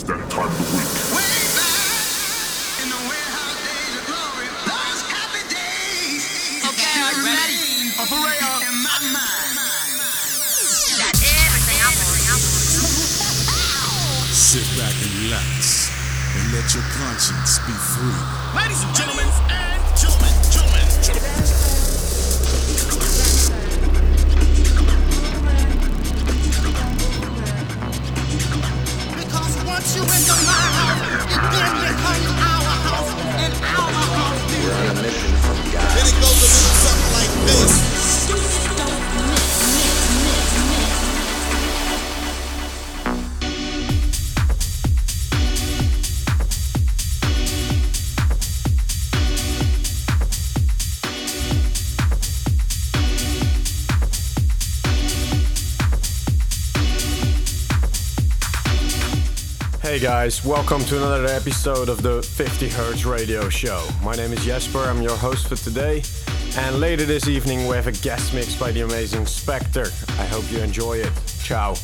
It's that time of the week. Okay, are you ready? Sit back and relax and let your conscience be free. Ladies and gentlemen, and gentlemen, you enter my house, it then becomes our guys, welcome to another episode of the 50 Hertz Radio Show. My name is Jesper, I'm your host for today. And later this evening, we have a guest mix by the amazing Spectre. I hope you enjoy it. Ciao.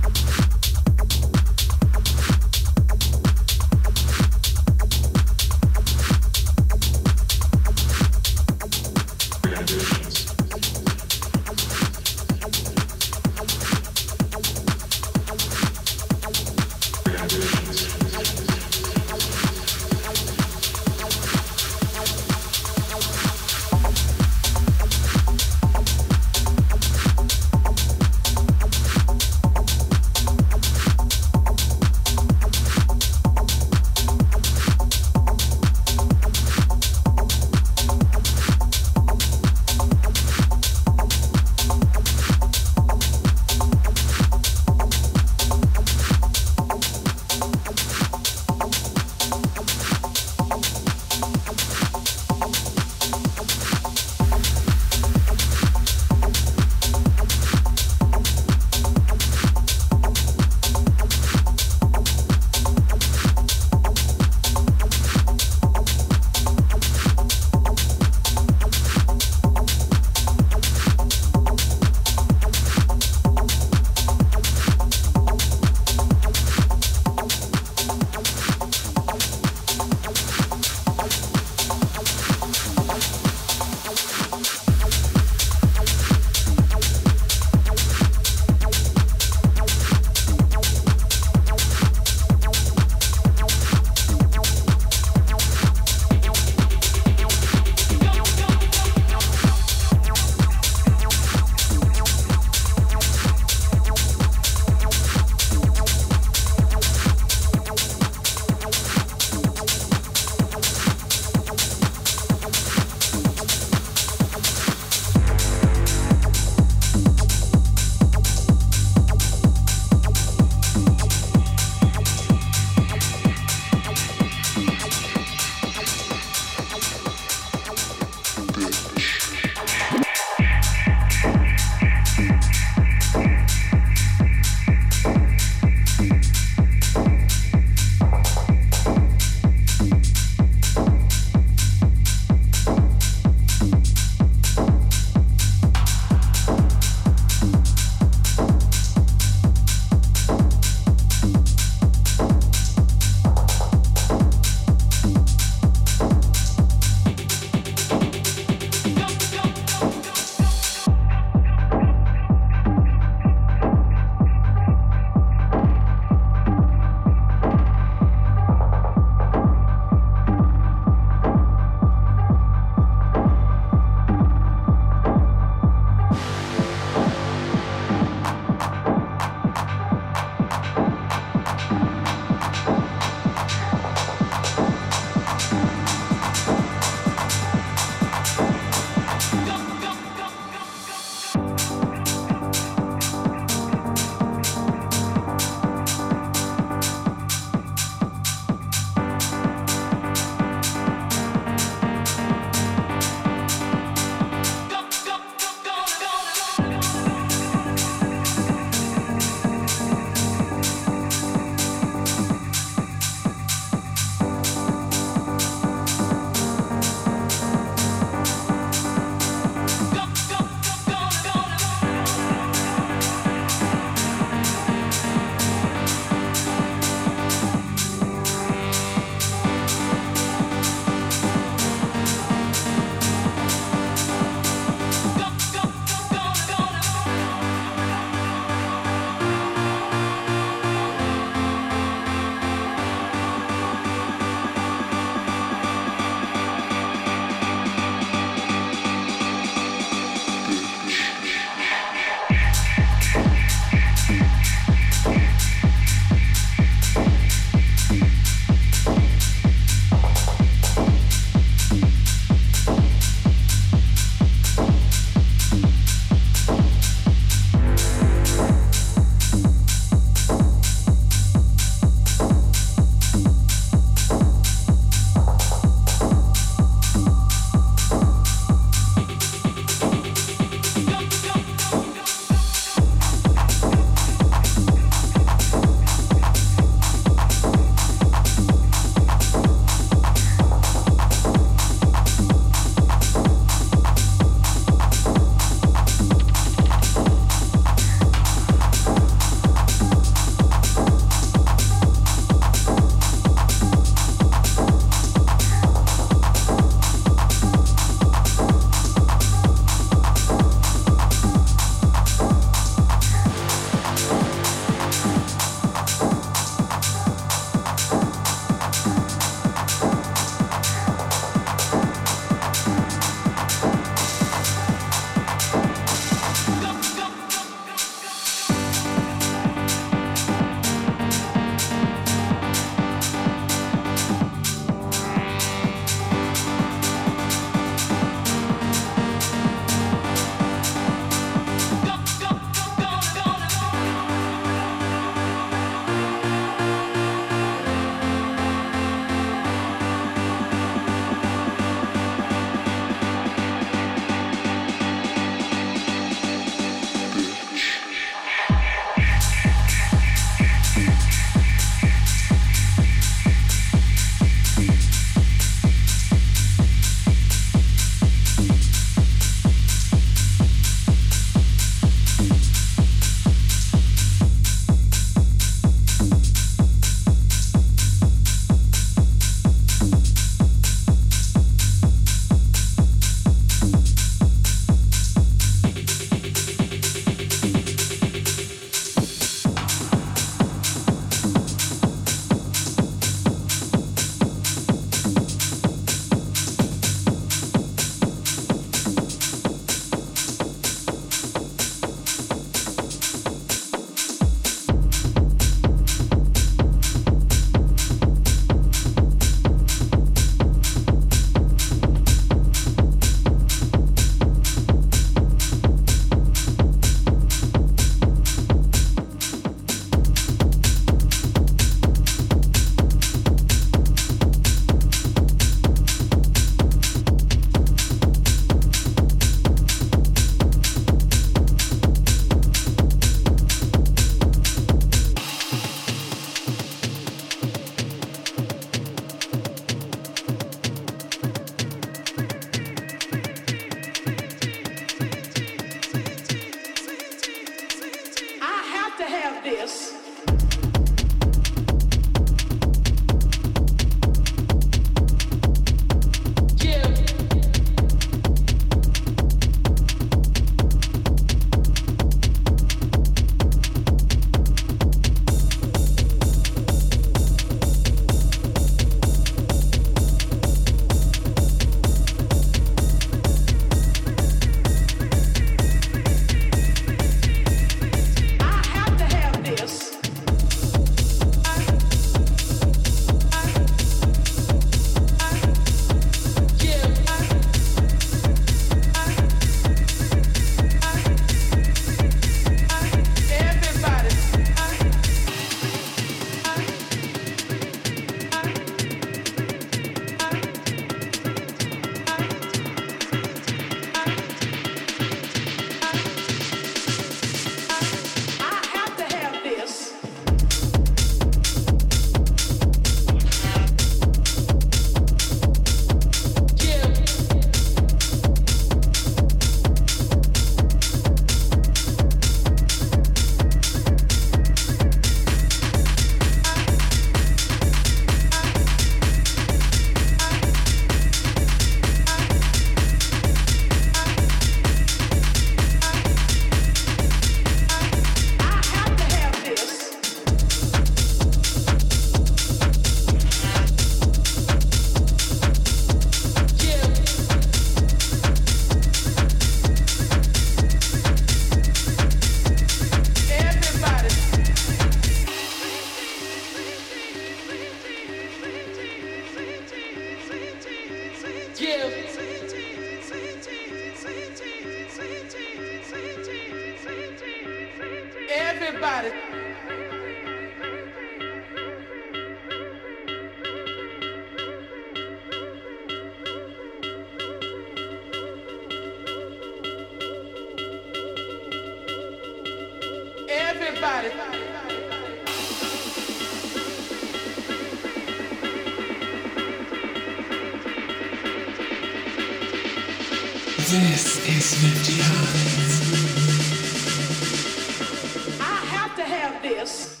This.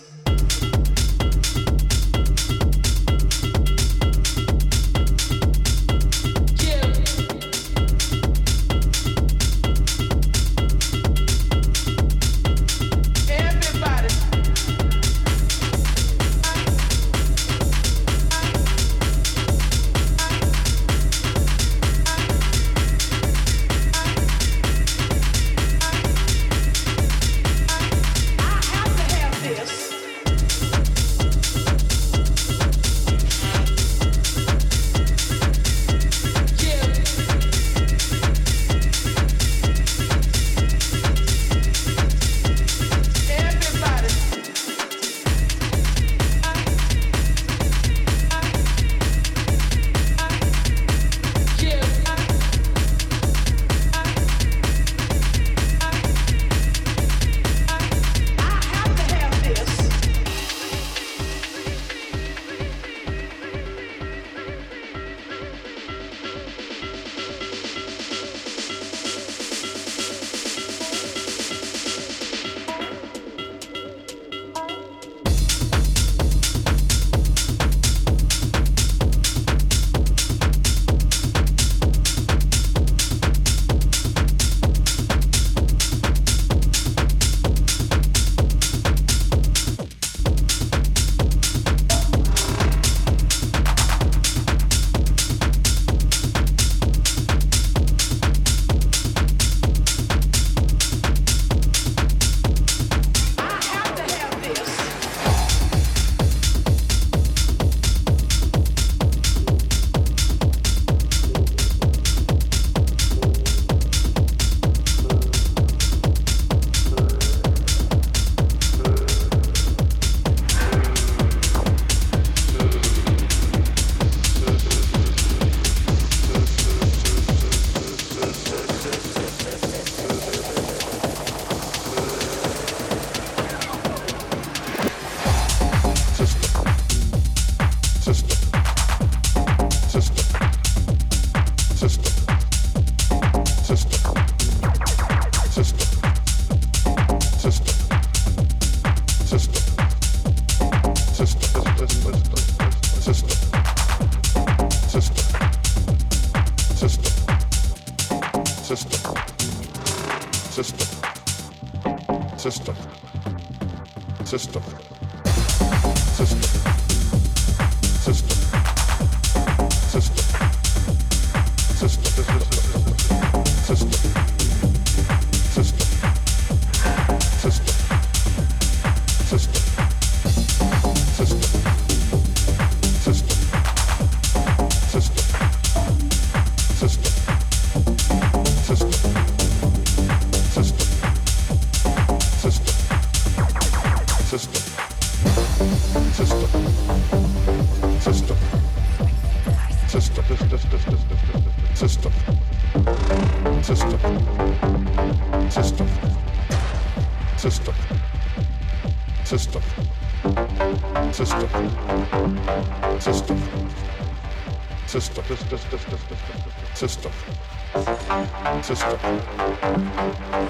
system,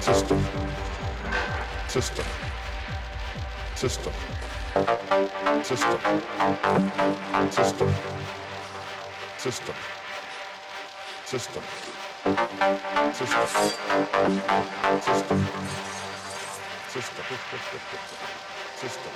system, system, system, system, system, system, system, system, system, system, system.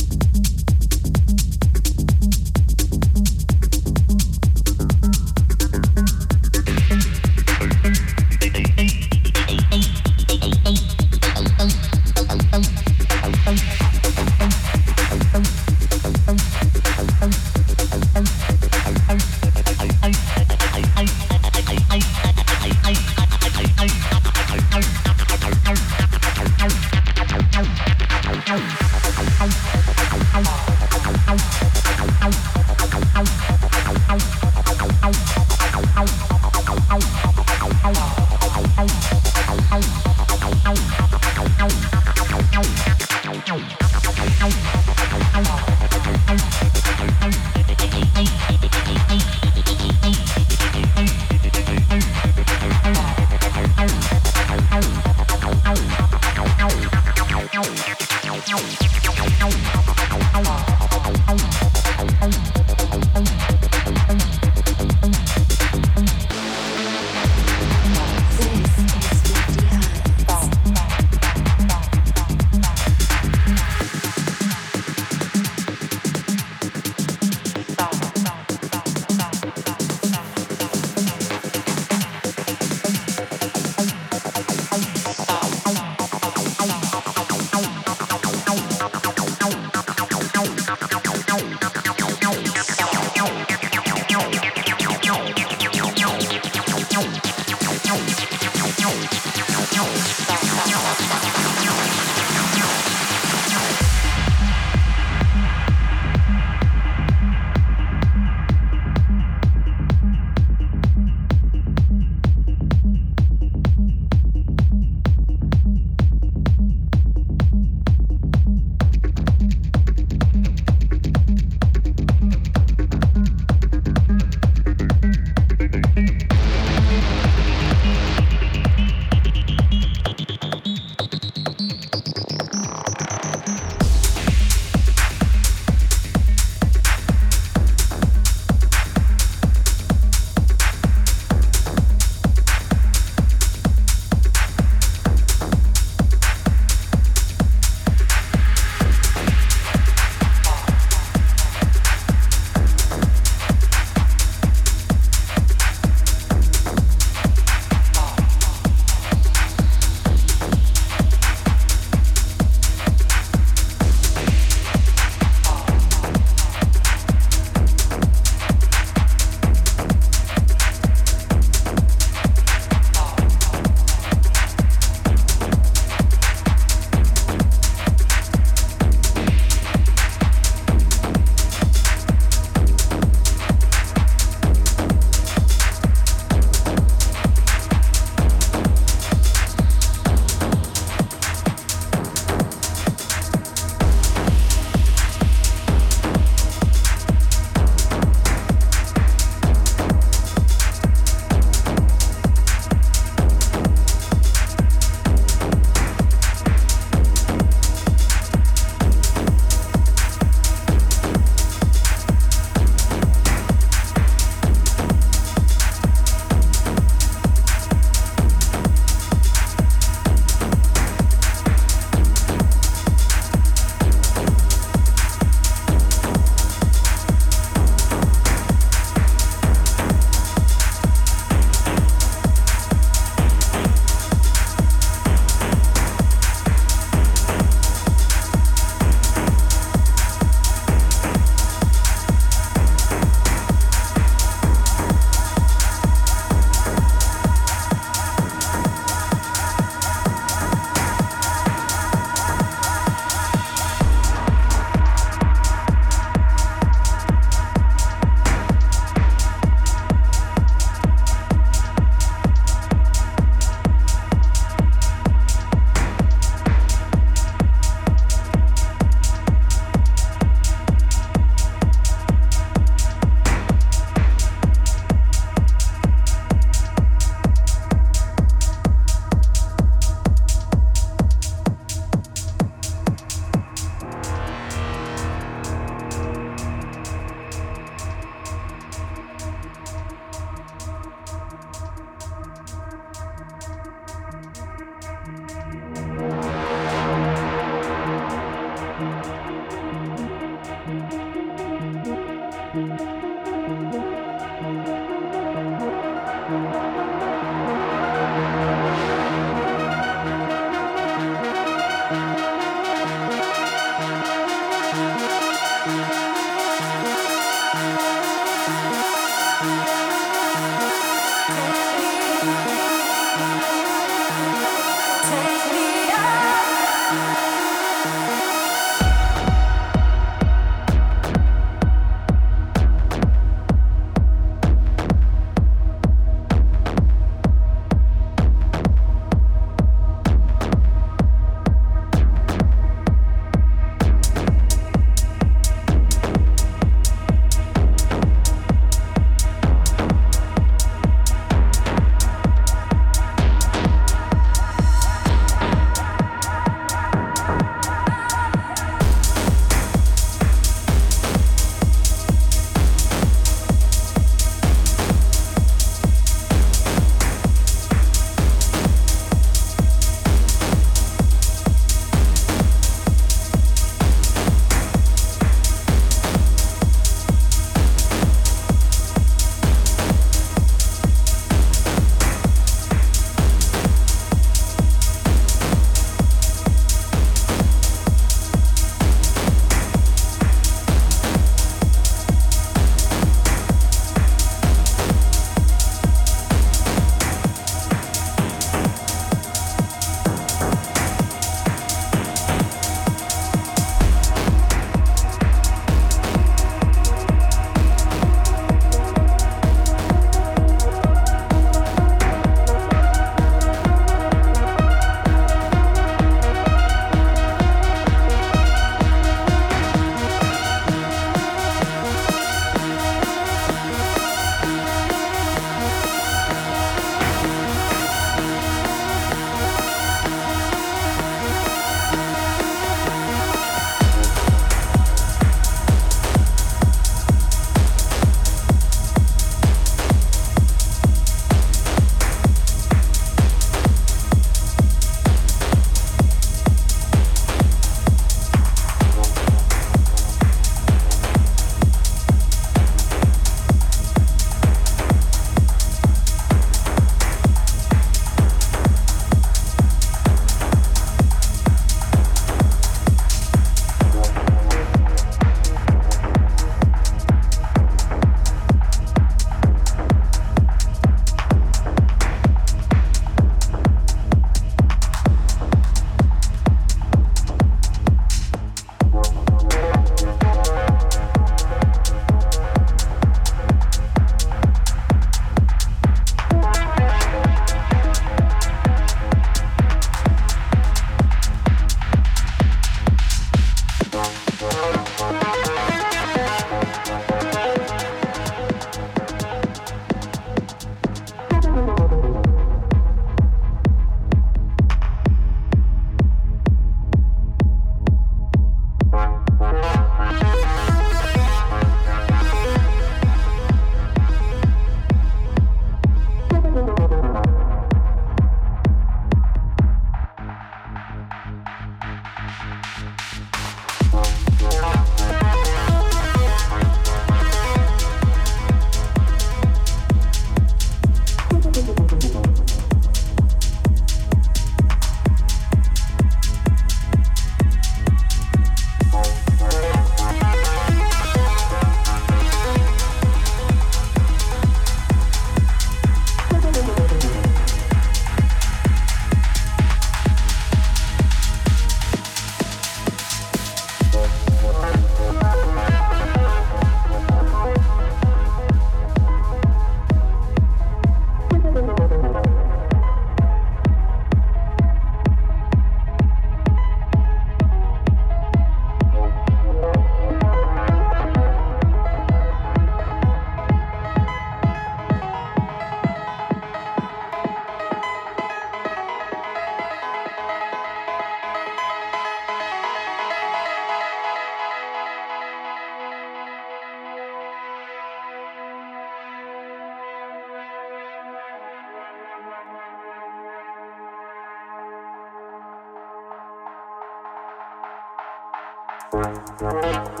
Thank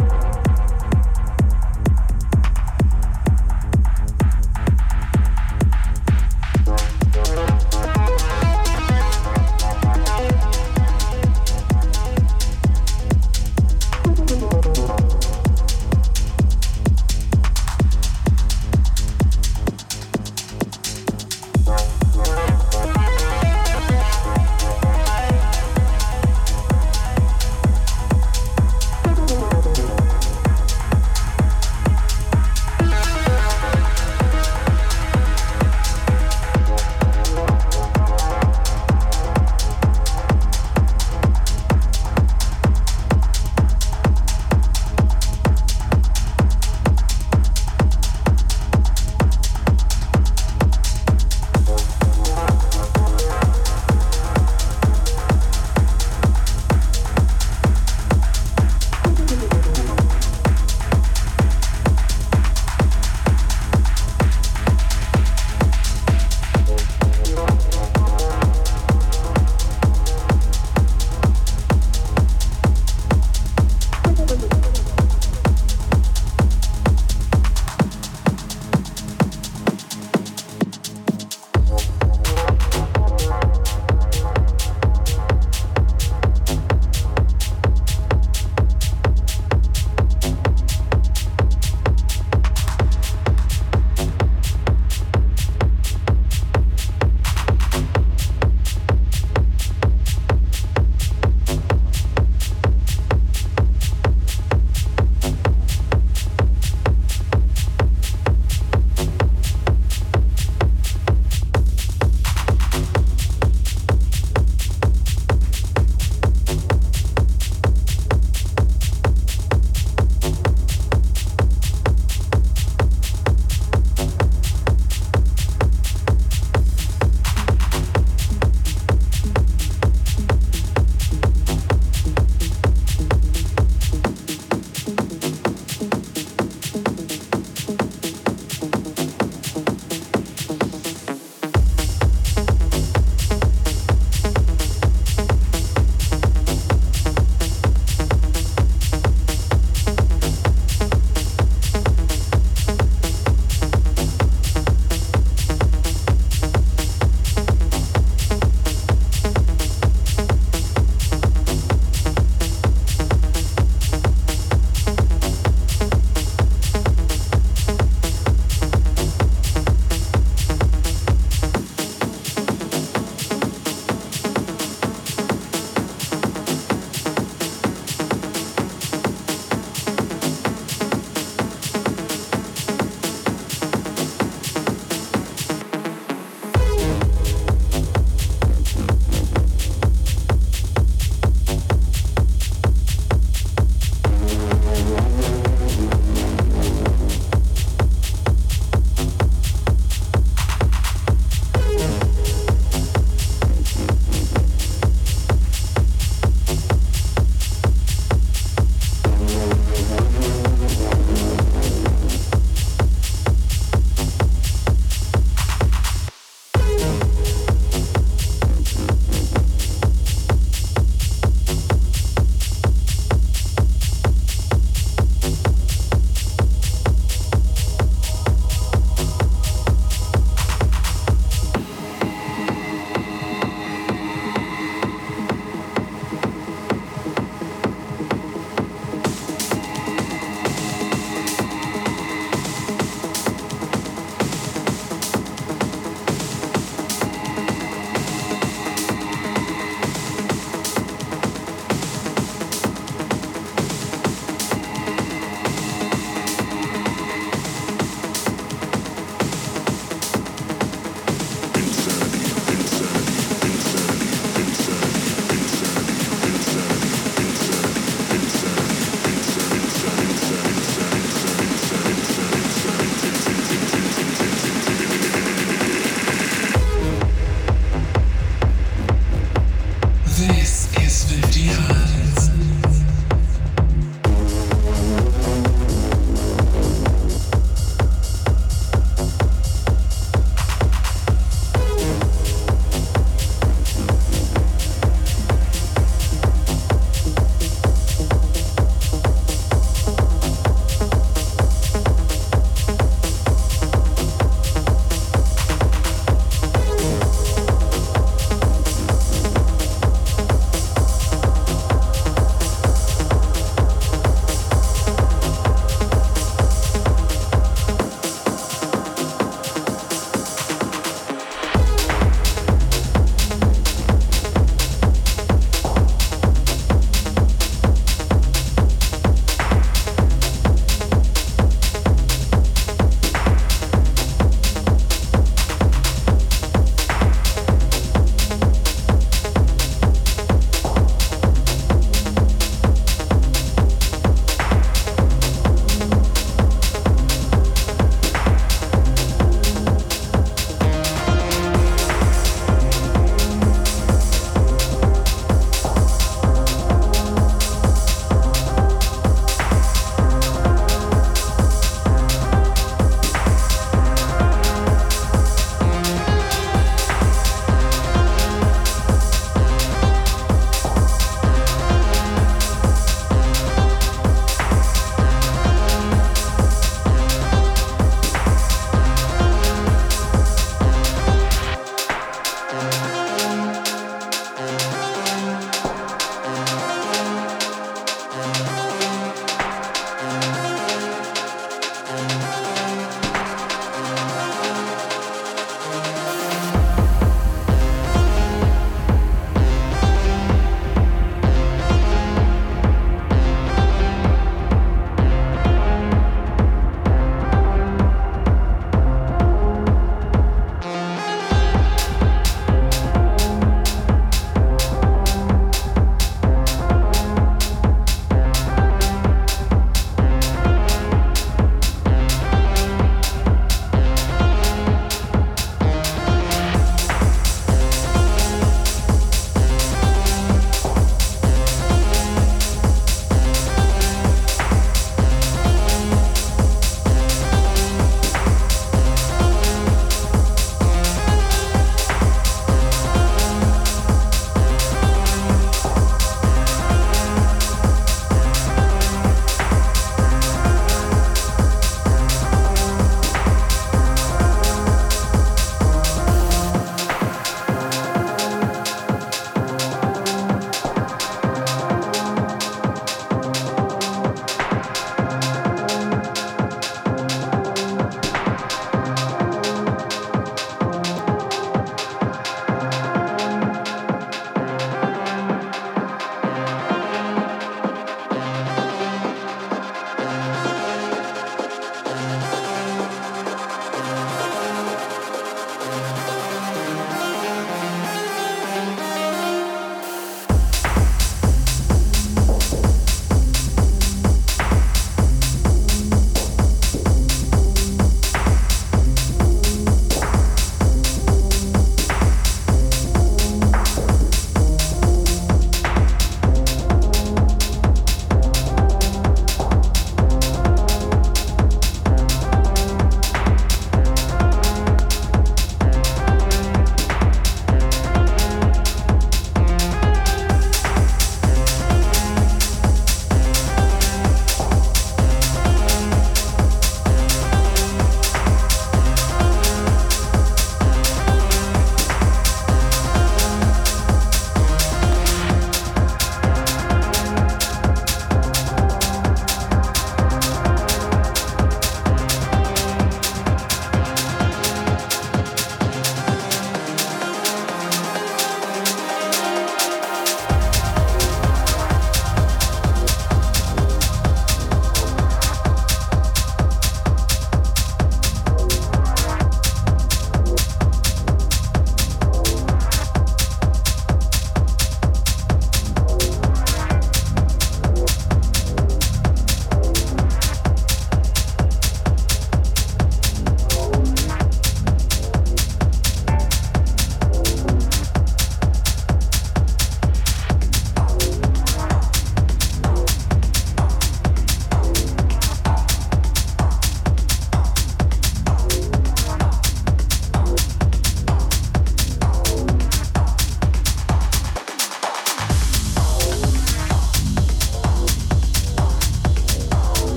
you.